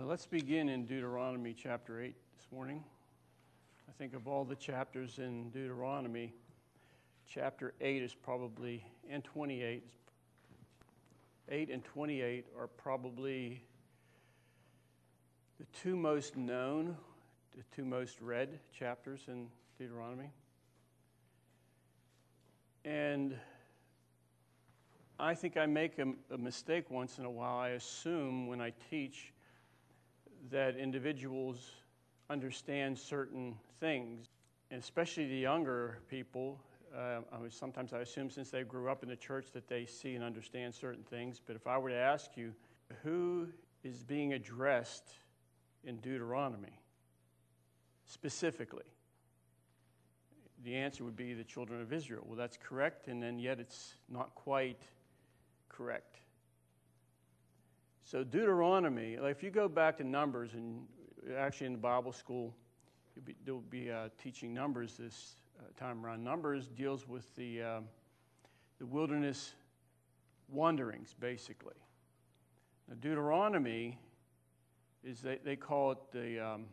Uh, let's begin in Deuteronomy chapter 8 this morning. I think of all the chapters in Deuteronomy, chapter 8 is probably, and 28, 8 and 28 are probably the two most known, the two most read chapters in Deuteronomy. And I think I make a, a, mistake once in a while. I assume when I teach that individuals understand certain things, especially the younger people. Uh, I mean, sometimes I assume since they grew up in the church that they see and understand certain things. But if I were to ask you, who is being addressed in Deuteronomy specifically? The answer would be the children of Israel. Well, that's correct, and then yet it's not quite correct. So, Deuteronomy, like if you go back to Numbers, and actually in the Bible school, be, they'll be uh, teaching Numbers this uh, time around. Numbers deals with the, uh, the wilderness wanderings, basically. Now, Deuteronomy is they, they call it the, um,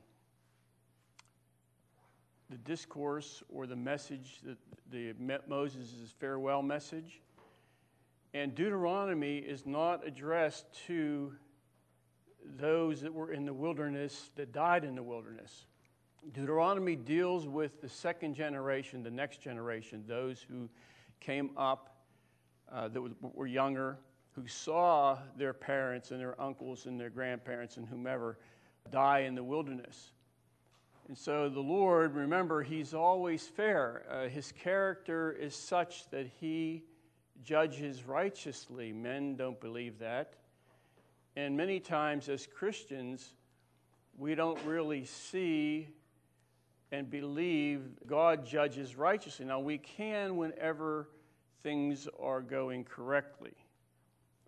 the discourse or the message, that the Moses' farewell message. And Deuteronomy is not addressed to those that were in the wilderness that died in the wilderness. Deuteronomy deals with the second generation, the next generation, those who came up uh, that were younger, who saw their parents and their uncles and their grandparents and whomever die in the wilderness. And so the Lord, remember, He's always fair. Uh, his character is such that He judges righteously. Men don't believe that. And many times, as Christians, we don't really see and believe God judges righteously. Now, we can whenever things are going correctly.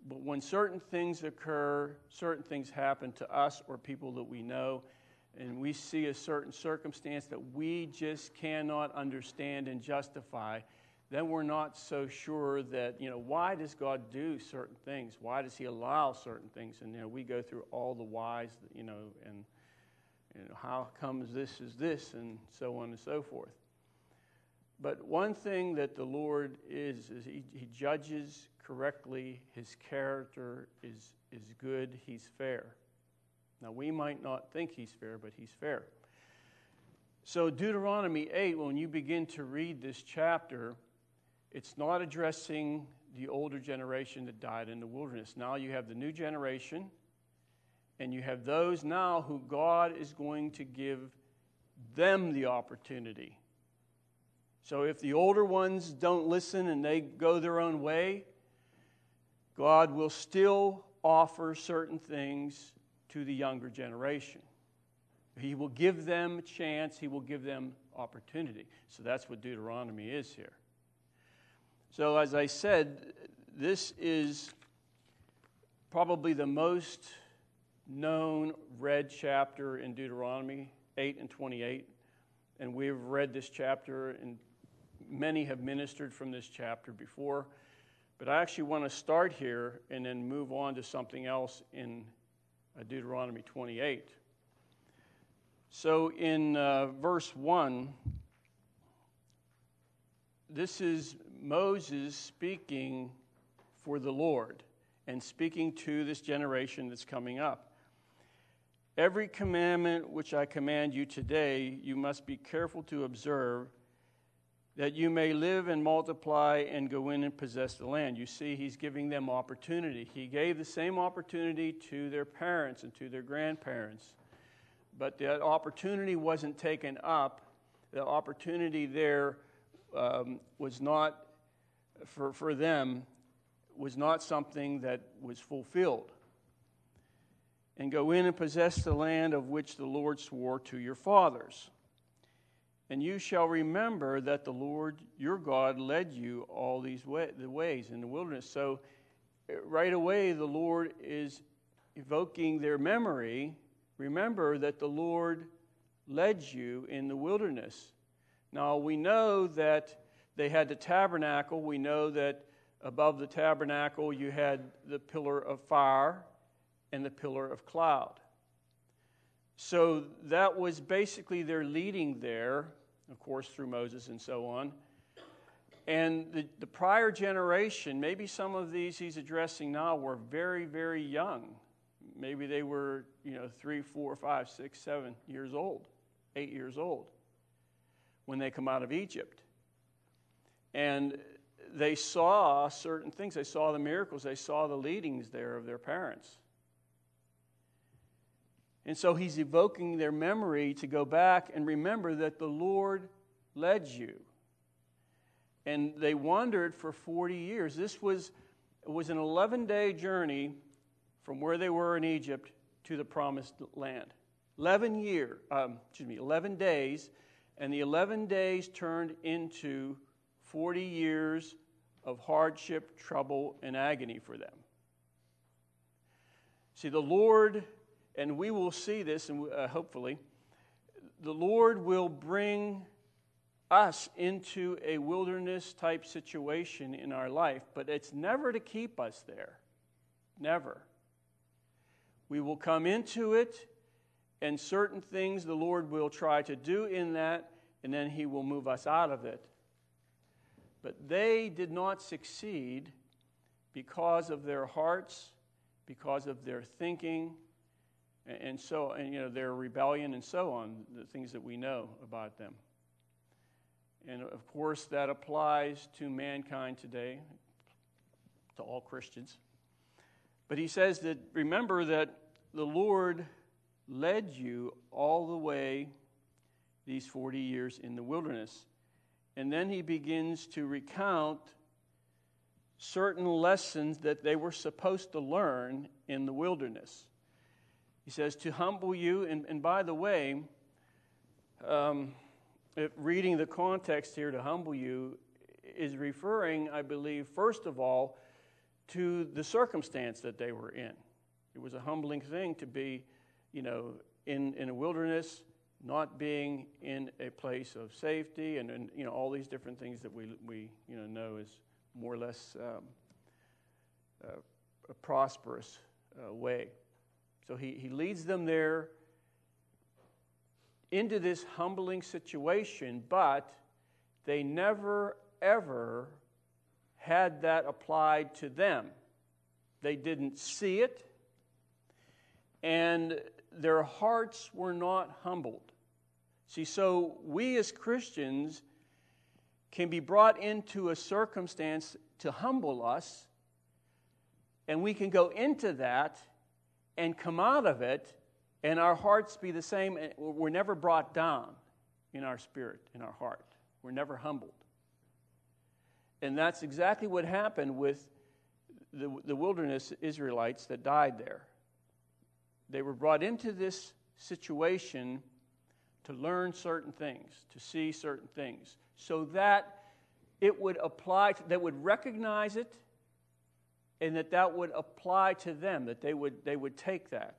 But when certain things occur, certain things happen to us or people that we know, and we see a certain circumstance that we just cannot understand and justify, then we're not so sure that, you know, why does God do certain things? Why does He allow certain things? And, you know, we go through all the whys, you know, and, you know, how comes this is this, and so on and so forth. But one thing that the Lord is, is He, he judges correctly. His character is, is good. He's fair. Now, we might not think He's fair, but He's fair. So, Deuteronomy 8, when you begin to read this chapter, it's not addressing the older generation that died in the wilderness. Now you have the new generation, and you have those now who God is going to give them the opportunity. So if the older ones don't listen and they go their own way, God will still offer certain things to the younger generation. He will give them a chance, He will give them opportunity. So that's what Deuteronomy is here. So, as I said, this is probably the most known read chapter in Deuteronomy 8 and 28. And we've read this chapter, and many have ministered from this chapter before. But I actually want to start here and then move on to something else in uh, Deuteronomy 28. So, in uh, verse 1, this is Moses speaking for the Lord and speaking to this generation that's coming up. Every commandment which I command you today, you must be careful to observe, that you may live and multiply and go in and possess the land. You see, he's giving them opportunity. He gave the same opportunity to their parents and to their grandparents, but that opportunity wasn't taken up. The opportunity there um, was not for, for them was not something that was fulfilled. And go in and possess the land of which the Lord swore to your fathers. And you shall remember that the Lord your God led you all these way, the ways in the wilderness. So, uh, right away, the Lord is evoking their memory. Remember that the Lord led you in the wilderness. Now, we know that they had the tabernacle. We know that above the tabernacle you had the pillar of fire and the pillar of cloud. So that was basically their leading there, of course, through Moses and so on. And the, the prior generation, maybe some of these he's addressing now, were very, very young. Maybe they were, you know, three, four, five, six, seven years old, eight years old when they come out of Egypt. And they saw certain things. They saw the miracles, they saw the leadings there of their parents. And so he's evoking their memory to go back and remember that the Lord led you. And they wandered for 40 years. This was, was an 11 day journey from where they were in Egypt to the promised land. 11 year, um, excuse me, 11 days, and the 11 days turned into 40 years of hardship, trouble, and agony for them. See, the Lord and we will see this, and uh, hopefully, the Lord will bring us into a wilderness type situation in our life, but it's never to keep us there. Never. We will come into it, and certain things the Lord will try to do in that, and then He will move us out of it. But they did not succeed because of their hearts, because of their thinking, and so, and you know, their rebellion and so on, the things that we know about them. And of course, that applies to mankind today, to all Christians. But he says that remember that the Lord led you all the way these 40 years in the wilderness. And then he begins to recount certain lessons that they were supposed to learn in the wilderness. He says, to humble you. And, and by the way, um, reading the context here, to humble you, is referring, I believe, first of all, to the circumstance that they were in. It was a humbling thing to be, you know, in, in a wilderness, not being in a place of safety, and, and you know, all these different things that we, we you know, know is more or less um, uh, a prosperous uh, way. So he, he leads them there into this humbling situation, but they never, ever had that applied to them. They didn't see it, and their hearts were not humbled. See, so we as Christians can be brought into a circumstance to humble us, and we can go into that and come out of it and our hearts be the same. We're never brought down in our spirit, in our heart. We're never humbled. And that's exactly what happened with the, the wilderness Israelites that died there. They were brought into this situation to learn certain things, to see certain things, so that it would apply, to, that would recognize it and that that would apply to them, that they would, they would take that.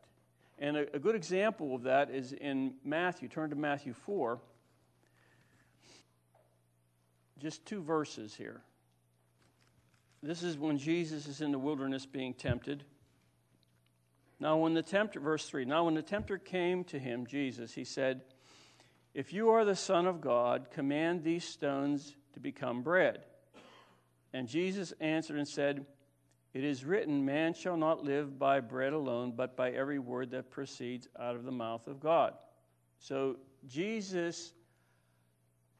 And a, a good example of that is in Matthew. Turn to Matthew 4. Just two verses here. This is when Jesus is in the wilderness being tempted. Now, when the tempter, verse 3, now when the tempter came to him, Jesus, he said, If you are the Son of God, command these stones to become bread. And Jesus answered and said, it is written, Man shall not live by bread alone, but by every word that proceeds out of the mouth of God. So Jesus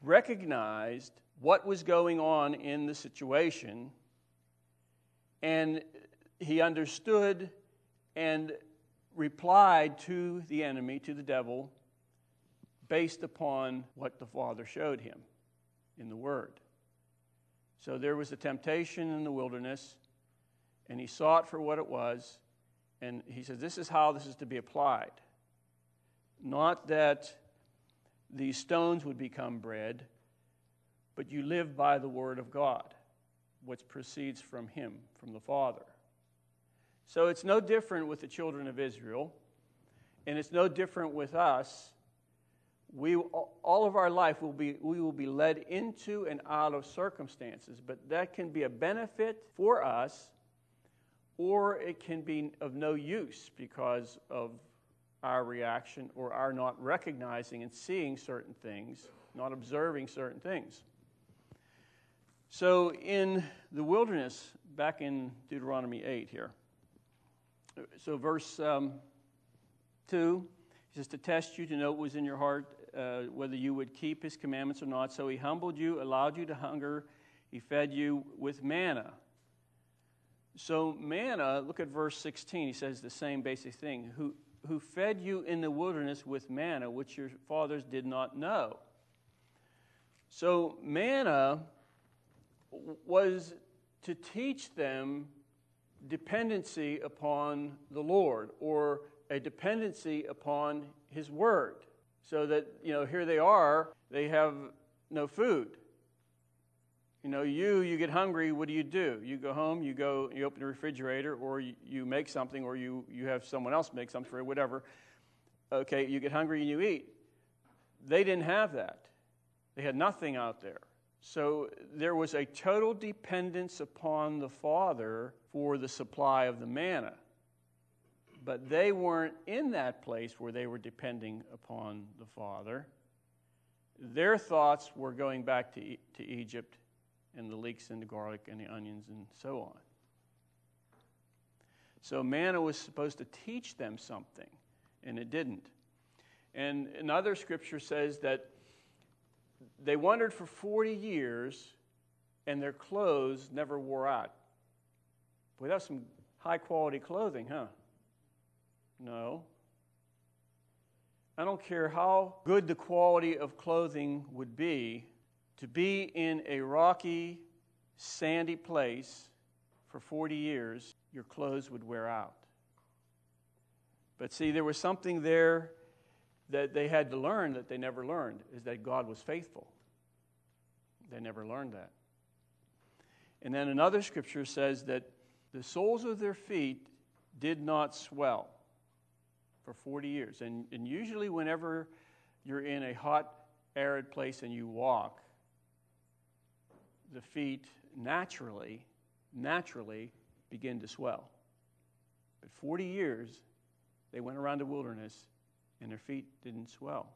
recognized what was going on in the situation, and he understood and replied to the enemy, to the devil, based upon what the Father showed him in the Word. So there was a temptation in the wilderness and he saw it for what it was. And he said, This is how this is to be applied. Not that these stones would become bread, but you live by the word of God, which proceeds from him, from the Father. So it's no different with the children of Israel, and it's no different with us. We, all of our life will be, we will be led into and out of circumstances, but that can be a benefit for us or it can be of no use because of our reaction or our not recognizing and seeing certain things, not observing certain things. So, in the wilderness, back in Deuteronomy 8 here, so verse um, 2, he says, To test you, to know what was in your heart, uh, whether you would keep his commandments or not. So he humbled you, allowed you to hunger, he fed you with manna. So, manna, look at verse 16, he says the same basic thing. Who, who fed you in the wilderness with manna, which your fathers did not know. So, manna was to teach them dependency upon the Lord or a dependency upon His Word. So that, you know, here they are, they have no food. You know, you, you get hungry, what do you do? You go home, you go, you open the refrigerator, or you, you make something, or you, you have someone else make something, or whatever. Okay, you get hungry and you eat. They didn't have that. They had nothing out there. So there was a total dependence upon the Father for the supply of the manna. But they weren't in that place where they were depending upon the Father. Their thoughts were going back to, to Egypt and the leeks and the garlic and the onions and so on. So manna was supposed to teach them something, and it didn't. And another scripture says that they wandered for 40 years and their clothes never wore out. Boy, that's some high quality clothing, huh? No. I don't care how good the quality of clothing would be, to be in a rocky, sandy place for 40 years, your clothes would wear out. But see, there was something there that they had to learn that they never learned is that God was faithful. They never learned that. And then another scripture says that the soles of their feet did not swell for 40 years. And, and usually, whenever you're in a hot, arid place and you walk, the feet naturally, naturally begin to swell. But 40 years, they went around the wilderness and their feet didn't swell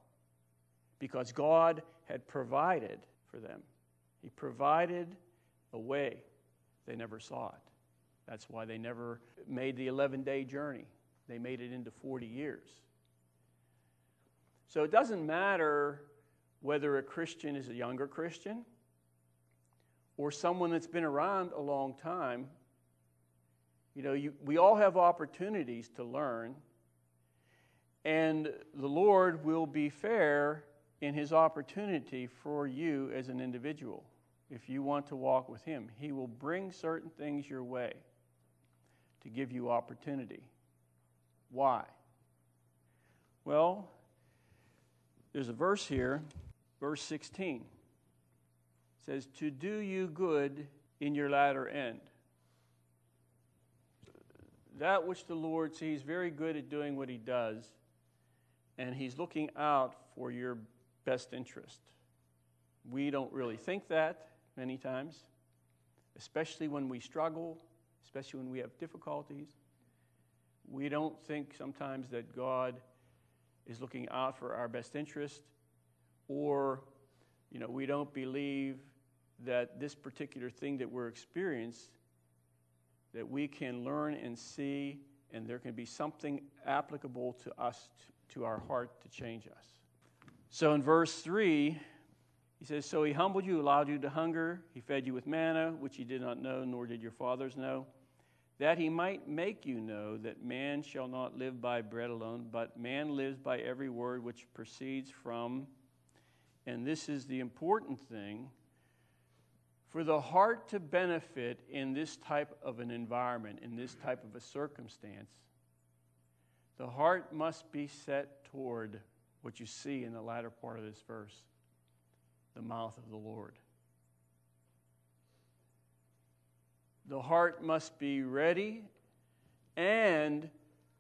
because God had provided for them. He provided a way. They never saw it. That's why they never made the 11 day journey. They made it into 40 years. So it doesn't matter whether a Christian is a younger Christian or someone that's been around a long time. You know, you, we all have opportunities to learn and the Lord will be fair in his opportunity for you as an individual. If you want to walk with him, he will bring certain things your way to give you opportunity. Why? Well, there's a verse here, verse 16. It says, To do you good in your latter end. That which the Lord sees very good at doing what he does and He's looking out for your best interest. We don't really think that many times, especially when we struggle, especially when we have difficulties. We don't think sometimes that God is looking out for our best interest, or you know, we don't believe that this particular thing that we're experiencing that we can learn and see and there can be something applicable to us to our heart to change us. So in verse 3, he says, So he humbled you, allowed you to hunger. He fed you with manna, which you did not know, nor did your fathers know, that he might make you know that man shall not live by bread alone, but man lives by every word which proceeds from, and this is the important thing, for the heart to benefit in this type of an environment, in this type of a circumstance, the heart must be set toward what you see in the latter part of this verse the mouth of the Lord. The heart must be ready and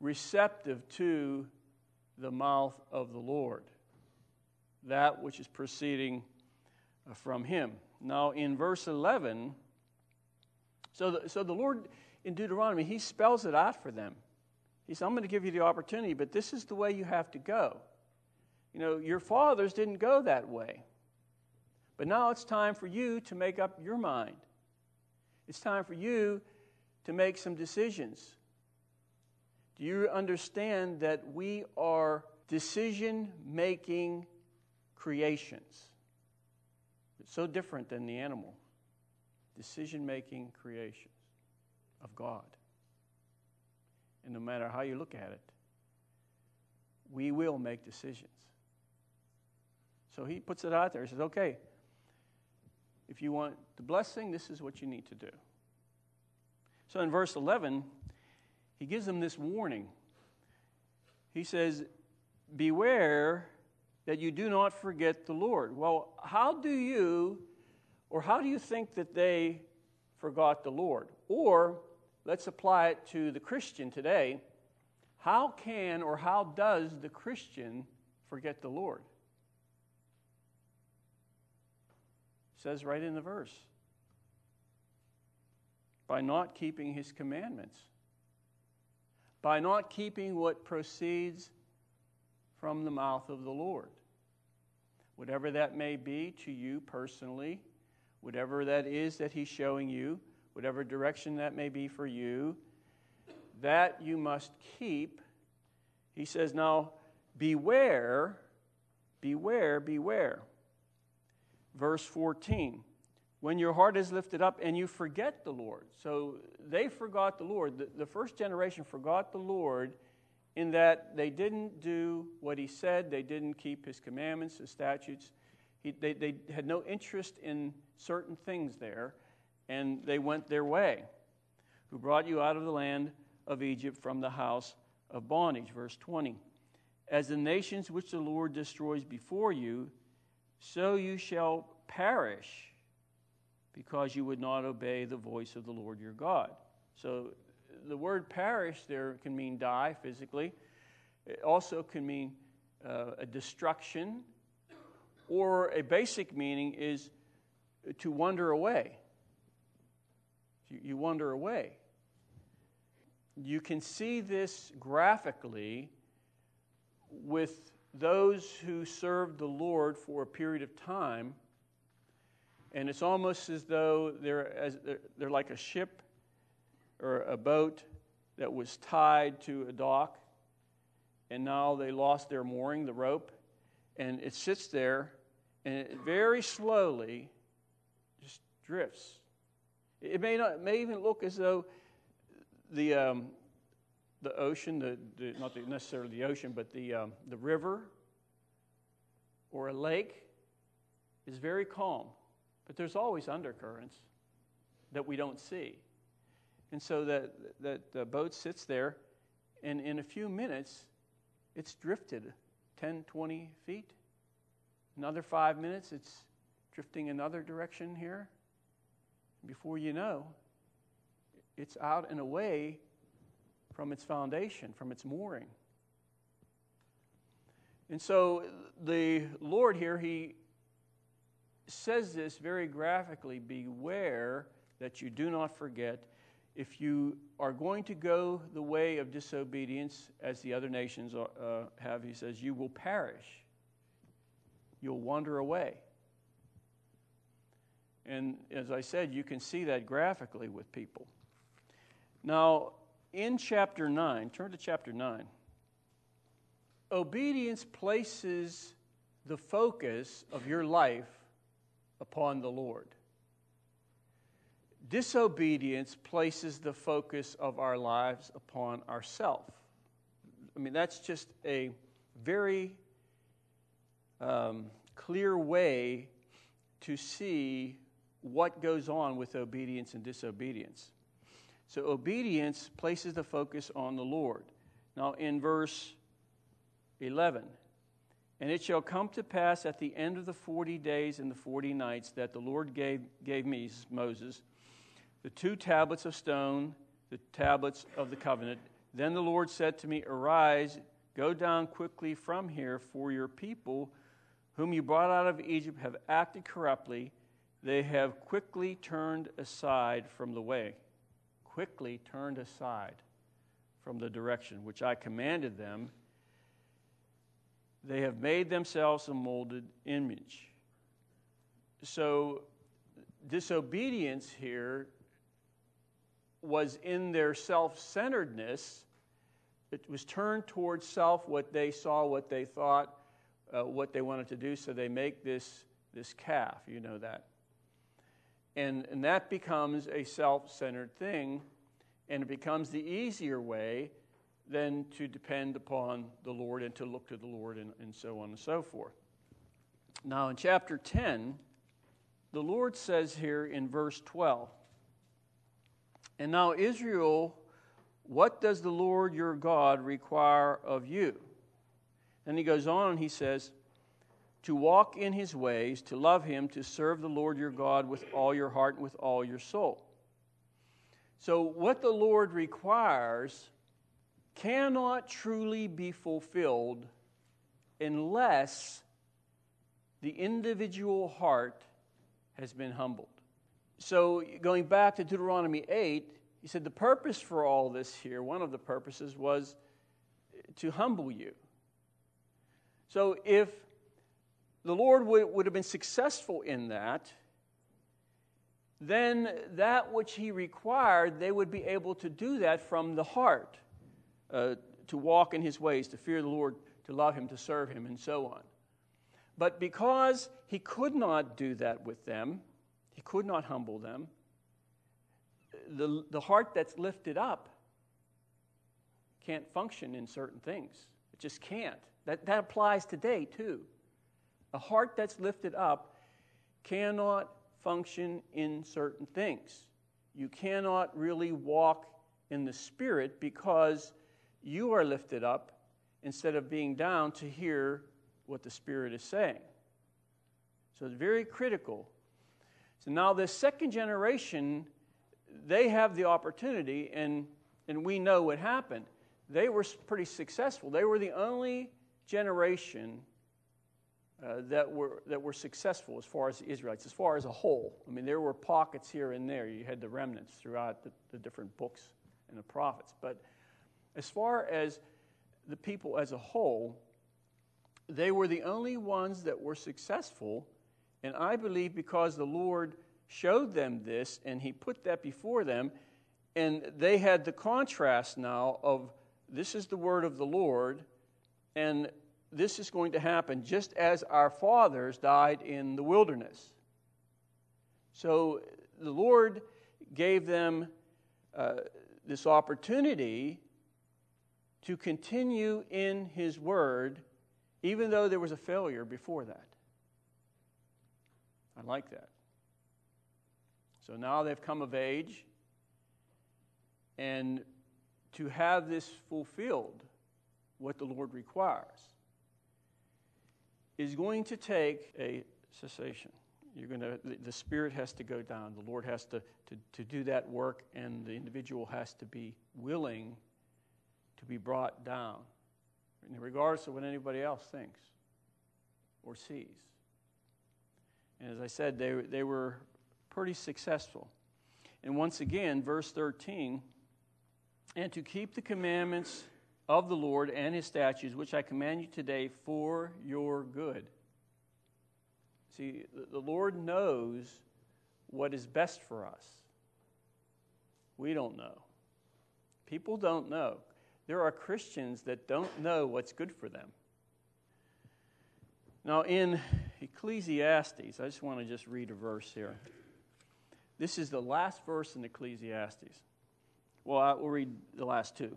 receptive to the mouth of the Lord, that which is proceeding uh, from Him. Now, in verse 11, so the, so the Lord in Deuteronomy, He spells it out for them. He said, I'm going to give you the opportunity, but this is the way you have to go. You know, your fathers didn't go that way. But now it's time for you to make up your mind. It's time for you to make some decisions. Do you understand that we are decision making creations? It's so different than the animal. Decision making creations of God. And no matter how you look at it, we will make decisions. So he puts it out there. He says, okay, if you want the blessing, this is what you need to do. So in verse 11, he gives them this warning. He says, Beware that you do not forget the Lord. Well, how do you, or how do you think that they forgot the Lord? Or let's apply it to the Christian today. How can or how does the Christian forget the Lord? It says right in the verse by not keeping his commandments, by not keeping what proceeds from the mouth of the Lord. Whatever that may be to you personally, whatever that is that he's showing you, whatever direction that may be for you, that you must keep. He says, Now, beware, beware, beware. Verse 14 when your heart is lifted up and you forget the Lord. So they forgot the Lord. The, the, first generation forgot the Lord in that they didn't do what he said, they didn't keep his commandments, his statutes. He, they, they had no interest in certain things there, and they went their way. Who brought you out of the land of Egypt from the house of bondage. Verse 20. As the nations which the Lord destroys before you, so you shall perish because you would not obey the voice of the Lord your God. So the word perish there can mean die physically, it also can mean uh, a destruction, or a basic meaning is to wander away. You, you wander away. You can see this graphically with those who served the Lord for a period of time and it's almost as though they're, as, they're, they're like a ship or a boat that was tied to a dock, and now they lost their mooring, the rope, and it sits there, and it very slowly just drifts. It may not, it may even look as though the um, the ocean, the, the, not the, necessarily the ocean, but the um, the river or a lake is very calm. But there's always undercurrents that we don't see. And so that, that the boat sits there, and in a few minutes, it's drifted 10, 20 feet. Another five minutes, it's drifting another direction here. Before you know, it's out and away from its foundation, from its mooring. And so the Lord here, He says this very graphically beware that you do not forget. If you are going to go the way of disobedience, as the other nations uh, have, he says, you will perish. You'll wander away. And as I said, you can see that graphically with people. Now, in chapter 9, turn to chapter 9. Obedience places the focus of your life upon the Lord. Disobedience places the focus of our lives upon ourself. I mean, that's just a very um, clear way to see what goes on with obedience and disobedience. So, obedience places the focus on the Lord. Now, in verse 11, and it shall come to pass at the end of the forty days and the forty nights that the Lord gave, gave me, Moses, the two tablets of stone, the tablets of the covenant. Then the Lord said to me, Arise, go down quickly from here, for your people, whom you brought out of Egypt, have acted corruptly. They have quickly turned aside from the way. Quickly turned aside from the direction which I commanded them. They have made themselves a molded image. So, disobedience here was in their self centeredness. It was turned towards self, what they saw, what they thought, uh, what they wanted to do. So they make this, this calf. You know that. And, and that becomes a self centered thing, and it becomes the easier way than to depend upon the Lord and to look to the Lord and, and so on and so forth. Now, in chapter 10, the Lord says here in verse 12, And now, Israel, what does the Lord your God require of you? And he goes on and he says, To walk in his ways, to love him, to serve the Lord your God with all your heart and with all your soul. So, what the Lord requires cannot truly be fulfilled unless the individual heart has been humbled. So, going back to Deuteronomy 8, he said the purpose for all this here, one of the purposes was to humble you. So, if the Lord would, would have been successful in that, then that which He required, they would be able to do that from the heart, uh, to walk in His ways, to fear the Lord, to love Him, to serve Him, and so on. But because He could not do that with them, he could not humble them. The, the heart that's lifted up can't function in certain things. It just can't. That, that applies today, too. A heart that's lifted up cannot function in certain things. You cannot really walk in the Spirit because you are lifted up instead of being down to hear what the Spirit is saying. So it's very critical so now, this second generation, they have the opportunity, and, and we know what happened. They were pretty successful. They were the only generation uh, that, were, that were successful as far as the Israelites, as far as a whole. I mean, there were pockets here and there. You had the remnants throughout the, the different books and the prophets. But as far as the people as a whole, they were the only ones that were successful and I believe because the Lord showed them this and He put that before them, and they had the contrast now of this is the word of the Lord, and this is going to happen just as our fathers died in the wilderness. So the Lord gave them uh, this opportunity to continue in His word, even though there was a failure before that. I like that. So now they've come of age, and to have this fulfilled, what the Lord requires, is going to take a cessation. You're going to, the, Spirit has to go down. The Lord has to, to, to do that work, and the individual has to be willing to be brought down, regardless of what anybody else thinks or sees. And as I said, they, they were pretty successful. And once again, verse 13 and to keep the commandments of the Lord and his statutes, which I command you today for your good. See, the Lord knows what is best for us. We don't know. People don't know. There are Christians that don't know what's good for them. Now, in Ecclesiastes, I just want to just read a verse here. This is the last verse in Ecclesiastes. Well, I will read the last two.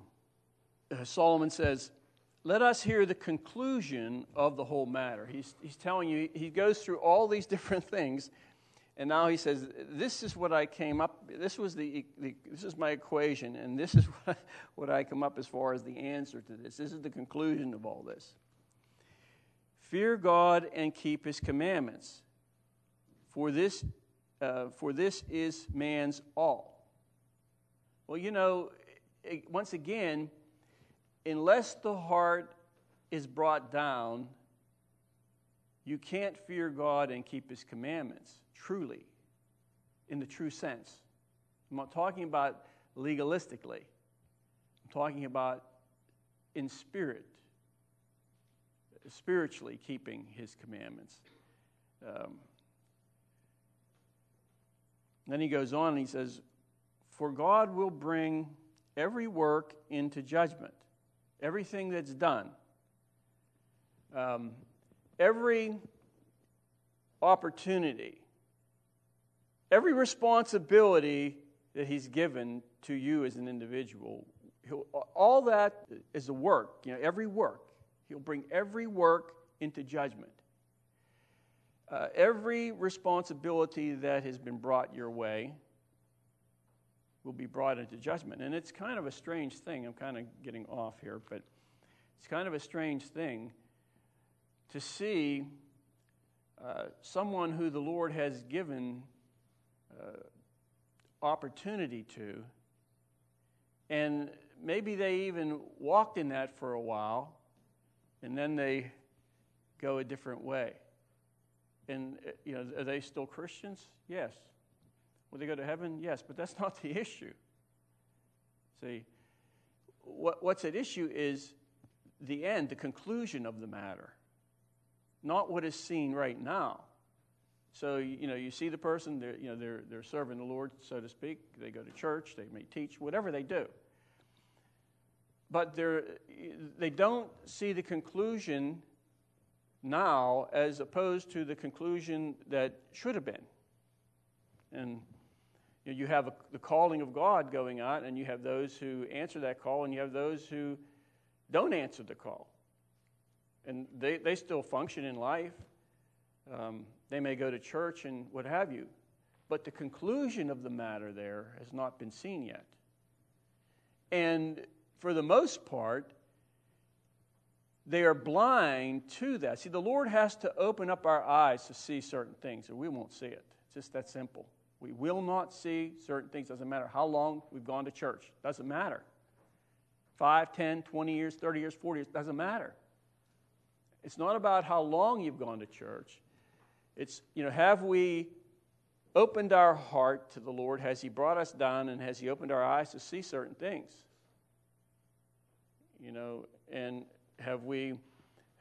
Uh, Solomon says, Let us hear the conclusion of the whole matter. He's, he's telling you, he goes through all these different things, and now he says, This is what I came up, this was the, the this is my equation, and this is what I, what I come up as far as the answer to this. This is the conclusion of all this. Fear God and keep his commandments, for this, uh, for this is man's all. Well, you know, once again, unless the heart is brought down, you can't fear God and keep his commandments, truly, in the true sense. I'm not talking about legalistically. I'm talking about in spirit, spiritually keeping his commandments. Um, then he goes on and he says, For God will bring every work into judgment, everything that's done. Um, every opportunity, every responsibility that He's given to you as an individual, all that is a work, you know, every work. He'll bring every work into judgment. Uh, every responsibility that has been brought your way will be brought into judgment. And it's kind of a strange thing. I'm kind of getting off here, but it's kind of a strange thing to see uh, someone who the Lord has given uh, opportunity to, and maybe they even walked in that for a while, and then they go a different way. And, uh, you know, are they still Christians? Yes. Will they go to heaven? Yes, but that's not the issue. See, what, what's at issue is the end, the conclusion of the matter not what is seen right now. So, you know, you see the person, they're, you know, they're, they're serving the Lord, so to speak. They go to church, they may teach, whatever they do. But they don't see the conclusion now as opposed to the conclusion that should have been. And you, know, you have a, the calling of God going on, and you have those who answer that call, and you have those who don't answer the call and they, they still function in life. Um, they may go to church and what have you. But the conclusion of the matter there has not been seen yet. And for the most part, they are blind to that. See, the Lord has to open up our eyes to see certain things, or we won't see it. It's just that simple. We will not see certain things. Doesn't matter how long we've gone to church. Doesn't matter. 5, 10, 20 years, 30 years, 40 years, doesn't matter. It's not about how long you've gone to church. It's, you know, have we opened our heart to the Lord? Has He brought us down and has He opened our eyes to see certain things? You know, and have we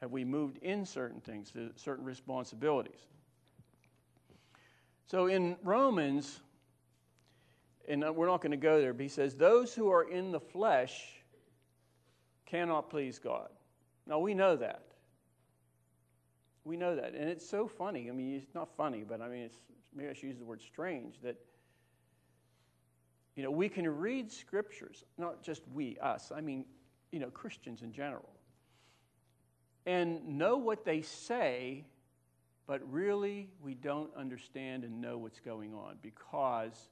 have we moved in certain things, certain responsibilities? So in Romans, and uh, we're not going to go there, but he says, Those who are in the flesh cannot please God. Now we know that. We know that. And it's so funny. I mean, it's not funny, but I mean, it's, maybe I should use the word strange that, you know, we can read scriptures, not just we, us, I mean, you know, Christians in general, and know what they say, but really we don't understand and know what's going on because,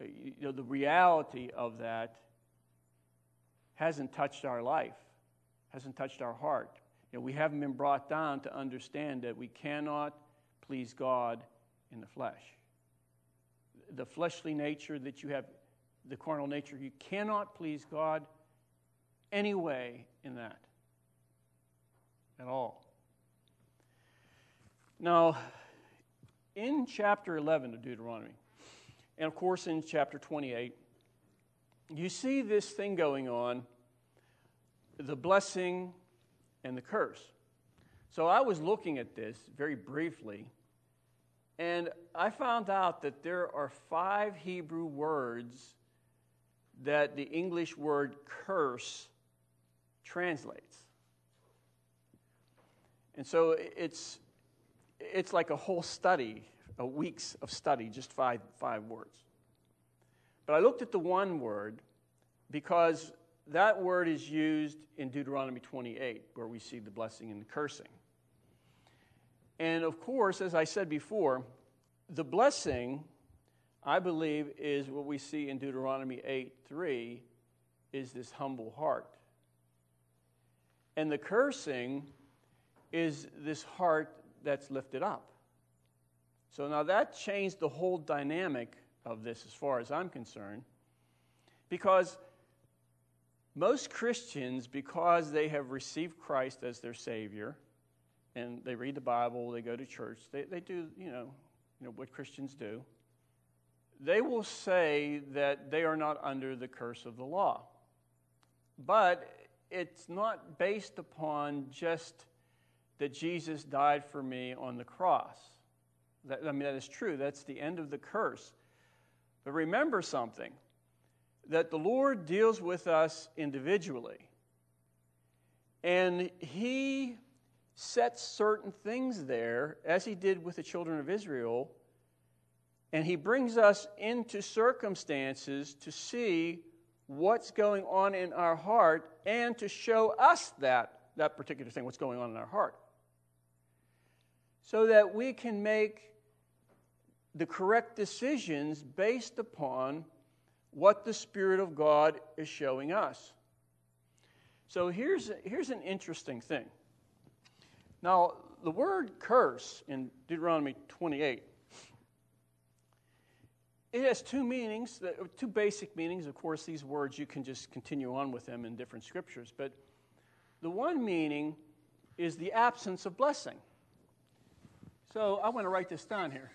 uh, you know, the reality of that hasn't touched our life, hasn't touched our heart. You know, we haven't been brought down to understand that we cannot please God in the flesh. The fleshly nature that you have, the carnal nature, you cannot please God anyway in that at all. Now, in chapter 11 of Deuteronomy, and of course in chapter 28, you see this thing going on the blessing and the curse. So I was looking at this very briefly, and I found out that there are five Hebrew words that the English word curse translates. And so it's, it's like a whole study, a weeks of study, just five, five words. But I looked at the one word because that word is used in Deuteronomy 28, where we see the blessing and the cursing. And of course, as I said before, the blessing, I believe, is what we see in Deuteronomy 8 3, is this humble heart. And the cursing is this heart that's lifted up. So now that changed the whole dynamic of this as far as I'm concerned, because most Christians, because they have received Christ as their Savior, and they read the Bible, they go to church, they, they do, you know, you know, what Christians do, they will say that they are not under the curse of the law. but it's not based upon just that Jesus died for me on the cross. That, I mean, that is true. That's the end of the curse. But remember something that the Lord deals with us individually. And He sets certain things there, as He did with the children of Israel, and He brings us into circumstances to see what's going on in our heart and to show us that, that particular thing, what's going on in our heart. So that we can make the correct decisions based upon what the Spirit of God is showing us. So here's, here's an interesting thing. Now, the word curse in Deuteronomy 28, it has two meanings, two basic meanings. Of course, these words you can just continue on with them in different scriptures. But the one meaning is the absence of blessing. So I want to write this down here.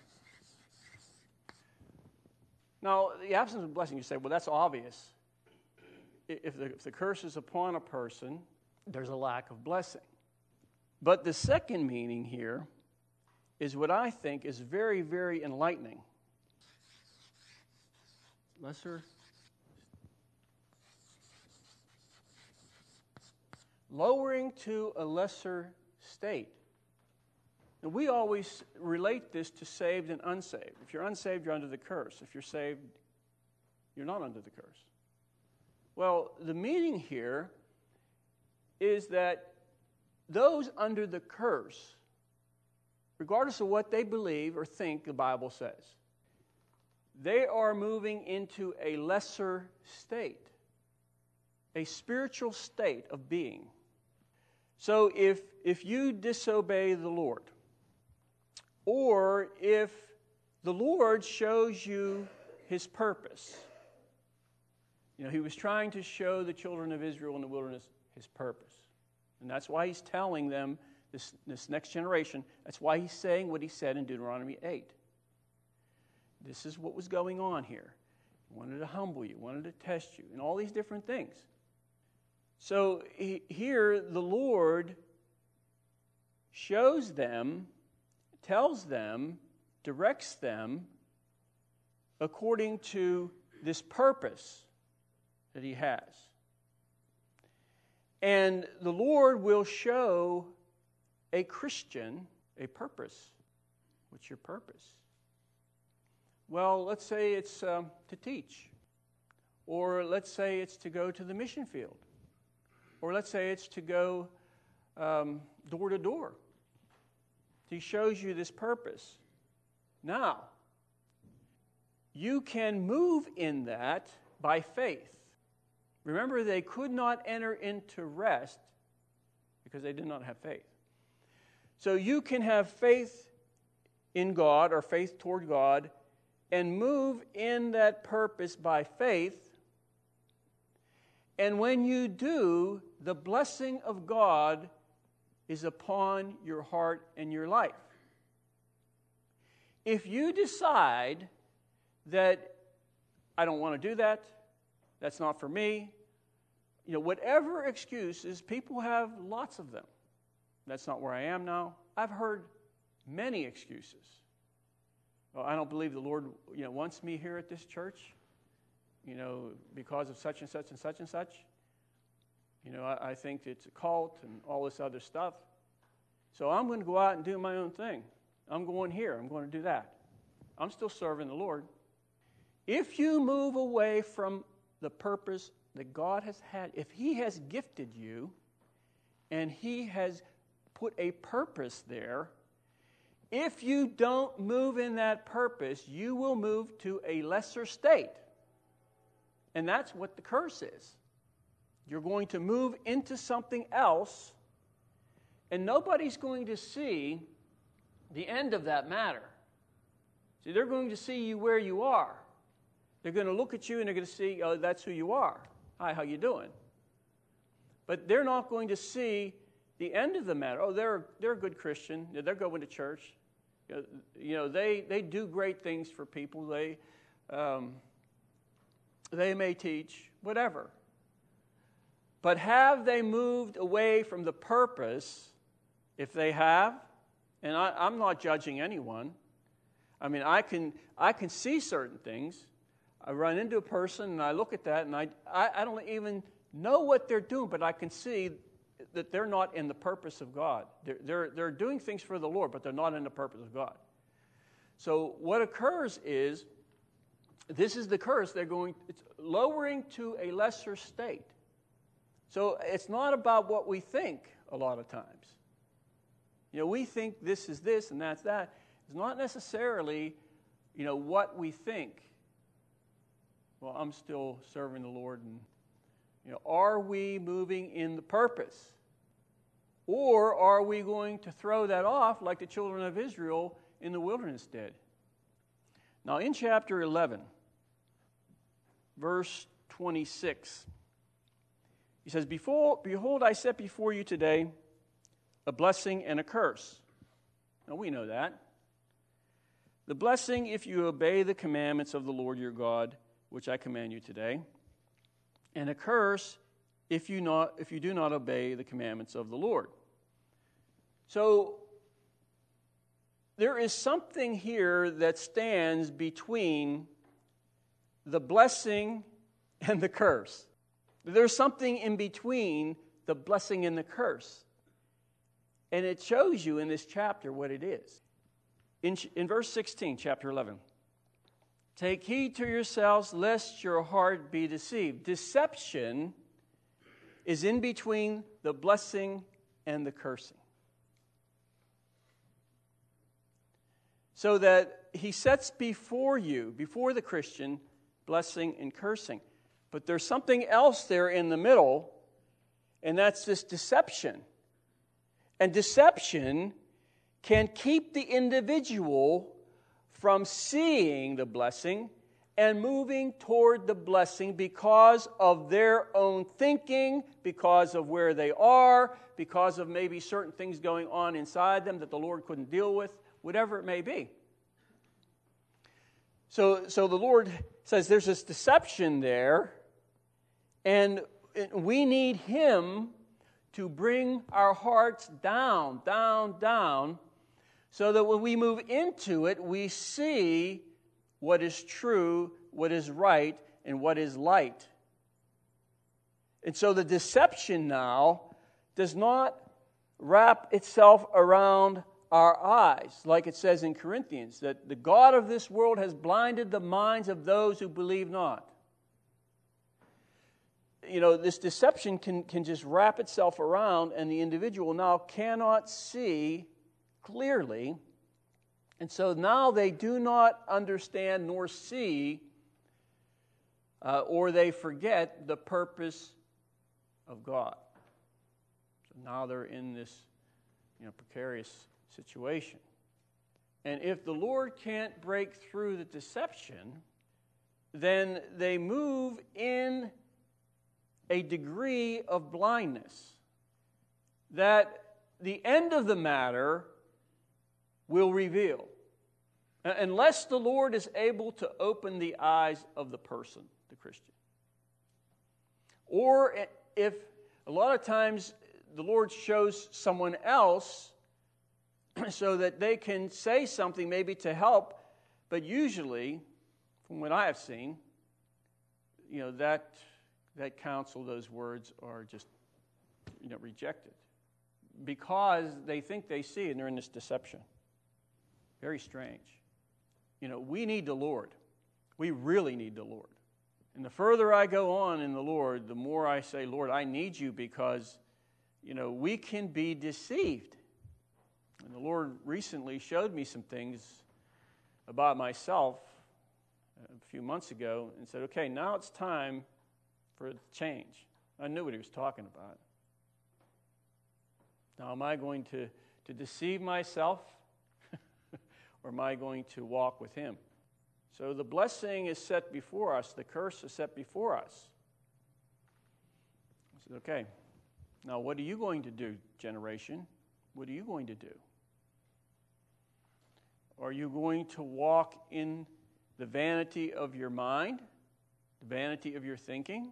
Now, the absence of blessing, you say, well, that's obvious. If the, if the curse is upon a person, there's a lack of blessing. But the second meaning here is what I think is very, very enlightening. Lesser. Lowering to a lesser state. We always relate this to saved and unsaved. If you're unsaved, you're under the curse. If you're saved, you're not under the curse. Well, the meaning here is that those under the curse, regardless of what they believe or think the Bible says, they are moving into a lesser state, a spiritual state of being. So if, if you disobey the Lord, or if the Lord shows you his purpose. You know, he was trying to show the children of Israel in the wilderness his purpose. And that's why he's telling them, this, this next generation, that's why he's saying what he said in Deuteronomy 8. This is what was going on here. He wanted to humble you, wanted to test you, and all these different things. So he, here, the Lord shows them tells them, directs them according to this purpose that He has. And the Lord will show a Christian a purpose. What's your purpose? Well, let's say it's um, to teach, or let's say it's to go to the mission field, or let's say it's to go um, door to door he shows you this purpose. Now, you can move in that by faith. Remember, they could not enter into rest because they did not have faith. So you can have faith in God or faith toward God and move in that purpose by faith. And when you do, the blessing of God is upon your heart and your life. If you decide that I don't want to do that, that's not for me, you know, whatever excuses, people have lots of them. That's not where I am now. I've heard many excuses. Well, I don't believe the Lord, you know, wants me here at this church, you know, because of such and such and such and such. You know, I, I think it's a cult and all this other stuff. So I'm going to go out and do my own thing. I'm going here. I'm going to do that. I'm still serving the Lord. If you move away from the purpose that God has had, if He has gifted you and He has put a purpose there, if you don't move in that purpose, you will move to a lesser state. And that's what the curse is. You're going to move into something else, and nobody's going to see the end of that matter. See, they're going to see you where you are. They're going to look at you and they're going to see, oh, that's who you are. Hi, how you doing? But they're not going to see the end of the matter. Oh, they're, they're a good Christian. They're going to church. You know, they, they do great things for people. They, um, they may teach, whatever. But have they moved away from the purpose? If they have, and I, I'm not judging anyone. I mean, I can, I can see certain things. I run into a person and I look at that and I, I, I don't even know what they're doing, but I can see that they're not in the purpose of God. They're, they're, they're doing things for the Lord, but they're not in the purpose of God. So what occurs is this is the curse. They're going, it's lowering to a lesser state. So it's not about what we think a lot of times. You know, we think this is this and that's that. It's not necessarily, you know, what we think. Well, I'm still serving the Lord and you know, are we moving in the purpose? Or are we going to throw that off like the children of Israel in the wilderness did? Now, in chapter 11, verse 26, he says, Before, Behold, I set before you today a blessing and a curse. Now, we know that. The blessing if you obey the commandments of the Lord your God, which I command you today and a curse if you, not, if you do not obey the commandments of the Lord. So there is something here that stands between the blessing and the curse. There's something in between the blessing and the curse. And it shows you in this chapter what it is. In, in verse 16, chapter 11, Take heed to yourselves lest your heart be deceived. Deception is in between the blessing and the cursing. So that he sets before you, before the Christian, blessing and cursing. But there's something else there in the middle, and that's this deception. And deception can keep the individual from seeing the blessing and moving toward the blessing because of their own thinking, because of where they are, because of maybe certain things going on inside them that the Lord couldn't deal with, whatever it may be. So, so the Lord says there's this deception there, and we need Him to bring our hearts down, down, down so that when we move into it, we see what is true, what is right, and what is light. And so the deception now does not wrap itself around our eyes, like it says in Corinthians, that the God of this world has blinded the minds of those who believe not. You know, this deception can, can just wrap itself around, and the individual now cannot see clearly. And so now they do not understand nor see, uh, or they forget the purpose of God. So now they're in this you know, precarious situation. And if the Lord can't break through the deception, then they move in a degree of blindness that the end of the matter will reveal. Uh, unless the Lord is able to open the eyes of the person, the Christian. Or eh, if a lot of times the Lord shows someone else so that they can say something maybe to help, but usually, from what I have seen, you know, that, that counsel, those words are just, you know, rejected because they think they see and they're in this deception. Very strange. You know, we need the Lord. We really need the Lord. And the further I go on in the Lord, the more I say, Lord, I need you because, you know, we can be deceived. And the Lord recently showed me some things about myself a few months ago and said, okay, now it's time for a change. I knew what he was talking about. Now, am I going to, to deceive myself or am I going to walk with him? So the blessing is set before us, the curse is set before us. I said, okay, now what are you going to do, generation? What are you going to do? Are you going to walk in the vanity of your mind, the vanity of your thinking?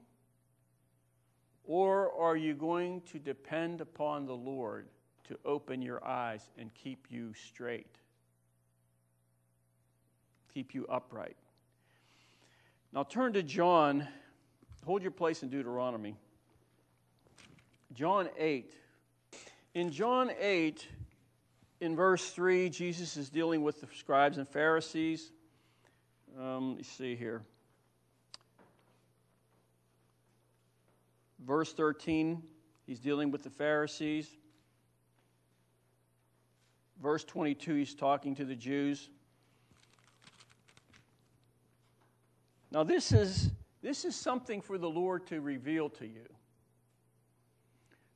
Or are you going to depend upon the Lord to open your eyes and keep you straight? Keep you upright. Now turn to John. Hold your place in Deuteronomy. John 8. In John 8, in verse 3, Jesus is dealing with the scribes and Pharisees. Um, let me see here. Verse 13, he's dealing with the Pharisees. Verse 22, he's talking to the Jews. Now, this is, this is something for the Lord to reveal to you.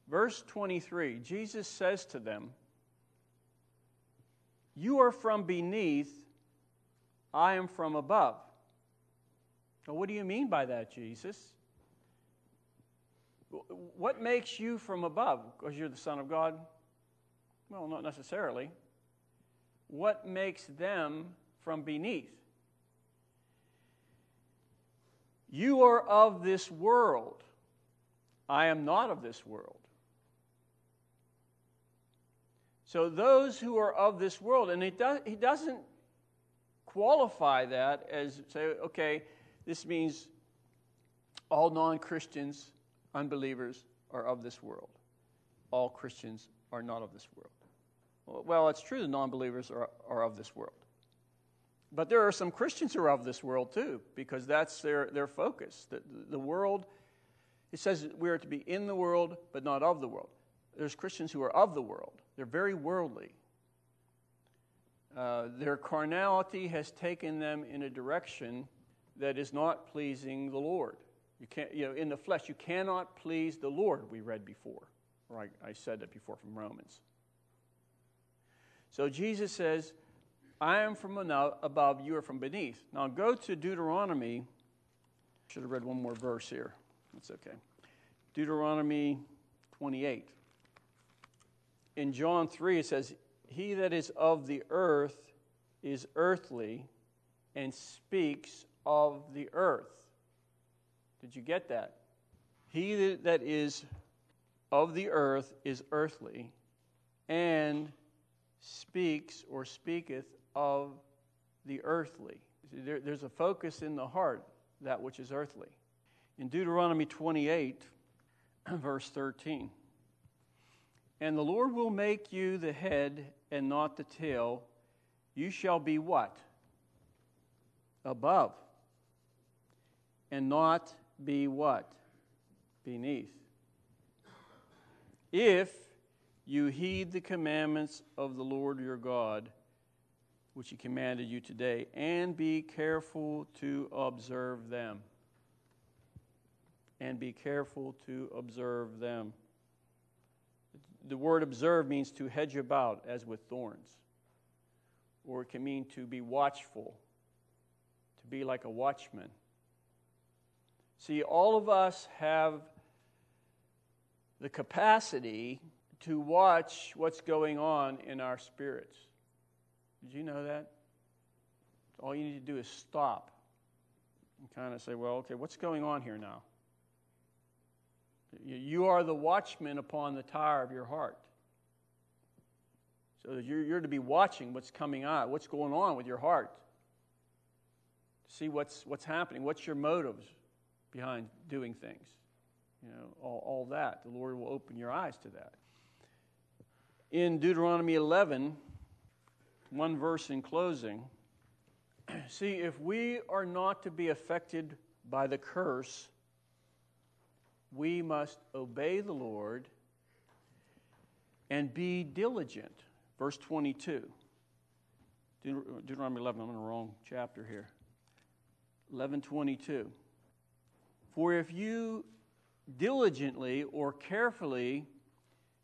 Verse 23, Jesus says to them, You are from beneath, I am from above. Now, what do you mean by that, Jesus? What makes you from above? Because you're the Son of God? Well, not necessarily. What makes them from beneath? You are of this world. I am not of this world. So those who are of this world, and he, does, he doesn't qualify that as say, okay, this means all non Christians, unbelievers, are of this world. All Christians are not of this world. Well, it's true the non believers are, are of this world. But there are some Christians who are of this world too, because that's their, their focus. The, the world, it says we are to be in the world, but not of the world. There's Christians who are of the world, they're very worldly. Uh, their carnality has taken them in a direction that is not pleasing the Lord. You can't, you know, in the flesh, you cannot please the Lord, we read before, or I, I said that before from Romans. So Jesus says, I am from above, you are from beneath. Now go to Deuteronomy. Should have read one more verse here. That's okay. Deuteronomy 28 in John 3, it says, He that is of the earth is earthly and speaks of the earth. Did you get that? He that is of the earth is earthly and speaks or speaketh of the earthly. There, there's a focus in the heart, that which is earthly. In Deuteronomy 28, verse 13, and the Lord will make you the head and not the tail. You shall be what? Above. And not be what? Beneath. If you heed the commandments of the Lord your God, which he commanded you today, and be careful to observe them. And be careful to observe them the word observe means to hedge about as with thorns, or it can mean to be watchful, to be like a watchman. See, all of us have the capacity to watch what's going on in our spirits. Did you know that? All you need to do is stop and kind of say, well, okay, what's going on here now? You are the watchman upon the tower of your heart. So you're, you're to be watching what's coming out, what's going on with your heart. See what's, what's happening. What's your motives behind doing things? You know, all, all that. The Lord will open your eyes to that. In Deuteronomy 11, one verse in closing, see, if we are not to be affected by the curse we must obey the Lord and be diligent. Verse 22. Deuteronomy 11, I'm in the wrong chapter here. 11:22. For if you diligently or carefully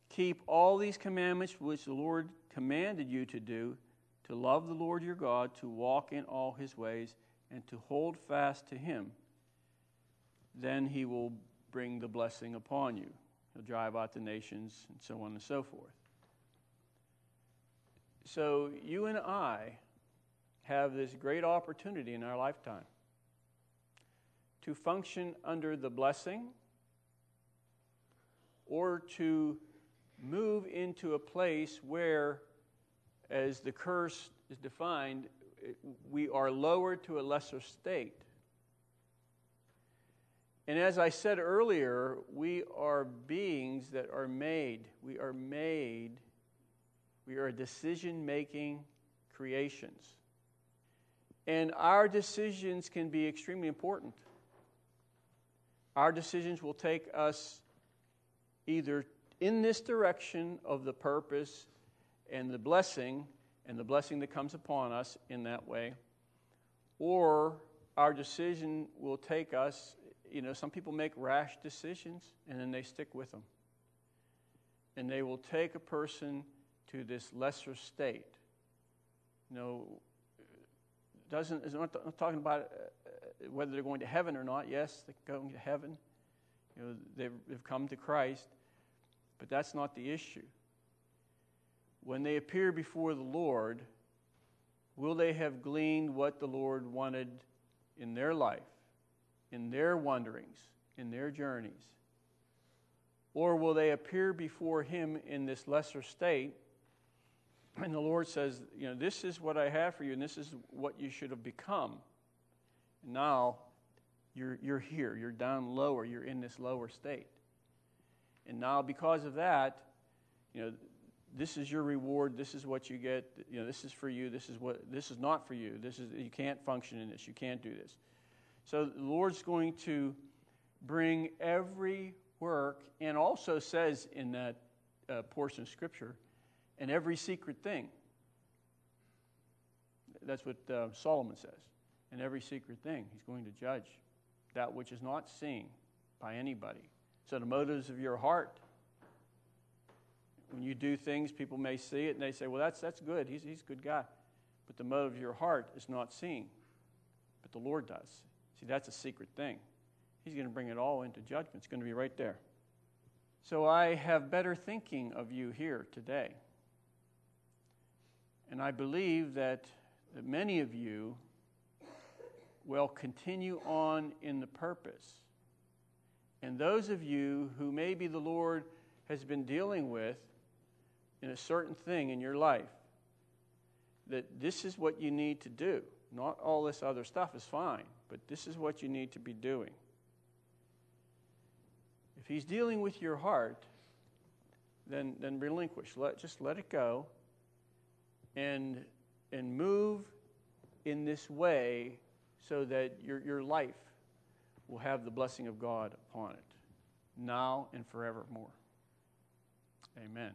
keep all these commandments which the Lord commanded you to do, to love the Lord your God, to walk in all his ways, and to hold fast to him, then he will bring the blessing upon you. He'll drive out the nations, and so on and so forth. So, you and I have this great opportunity in our lifetime to function under the blessing or to move into a place where, as the curse is defined, we are lowered to a lesser state. And as I said earlier, we are beings that are made. We are made. We are decision making creations. And our decisions can be extremely important. Our decisions will take us either in this direction of the purpose and the blessing, and the blessing that comes upon us in that way, or our decision will take us you know, some people make rash decisions and then they stick with them. And they will take a person to this lesser state. You know, doesn't, I'm not talking about uh, whether they're going to heaven or not. Yes, they're going to heaven. You know, they've, they've come to Christ. But that's not the issue. When they appear before the Lord, will they have gleaned what the Lord wanted in their life? In their wanderings, in their journeys? Or will they appear before Him in this lesser state? And the Lord says, You know, this is what I have for you, and this is what you should have become. And now you're, you're here, you're down lower, you're in this lower state. And now, because of that, you know, this is your reward, this is what you get, you know, this is for you, this is what this is not for you. This is you can't function in this, you can't do this. So the Lord's going to bring every work, and also says in that uh, portion of Scripture, and every secret thing. That's what uh, Solomon says. And every secret thing, he's going to judge that which is not seen by anybody. So the motives of your heart. When you do things, people may see it and they say, well, that's, that's good. He's, he's a good guy. But the motive of your heart is not seen. But the Lord does. See, that's a secret thing. He's going to bring it all into judgment. It's going to be right there. So I have better thinking of you here today. And I believe that, that many of you will continue on in the purpose. And those of you who maybe the Lord has been dealing with in a certain thing in your life, that this is what you need to do. Not all this other stuff is fine, but this is what you need to be doing. If he's dealing with your heart, then, then relinquish. Let, just let it go and, and move in this way so that your, your life will have the blessing of God upon it, now and forevermore. Amen.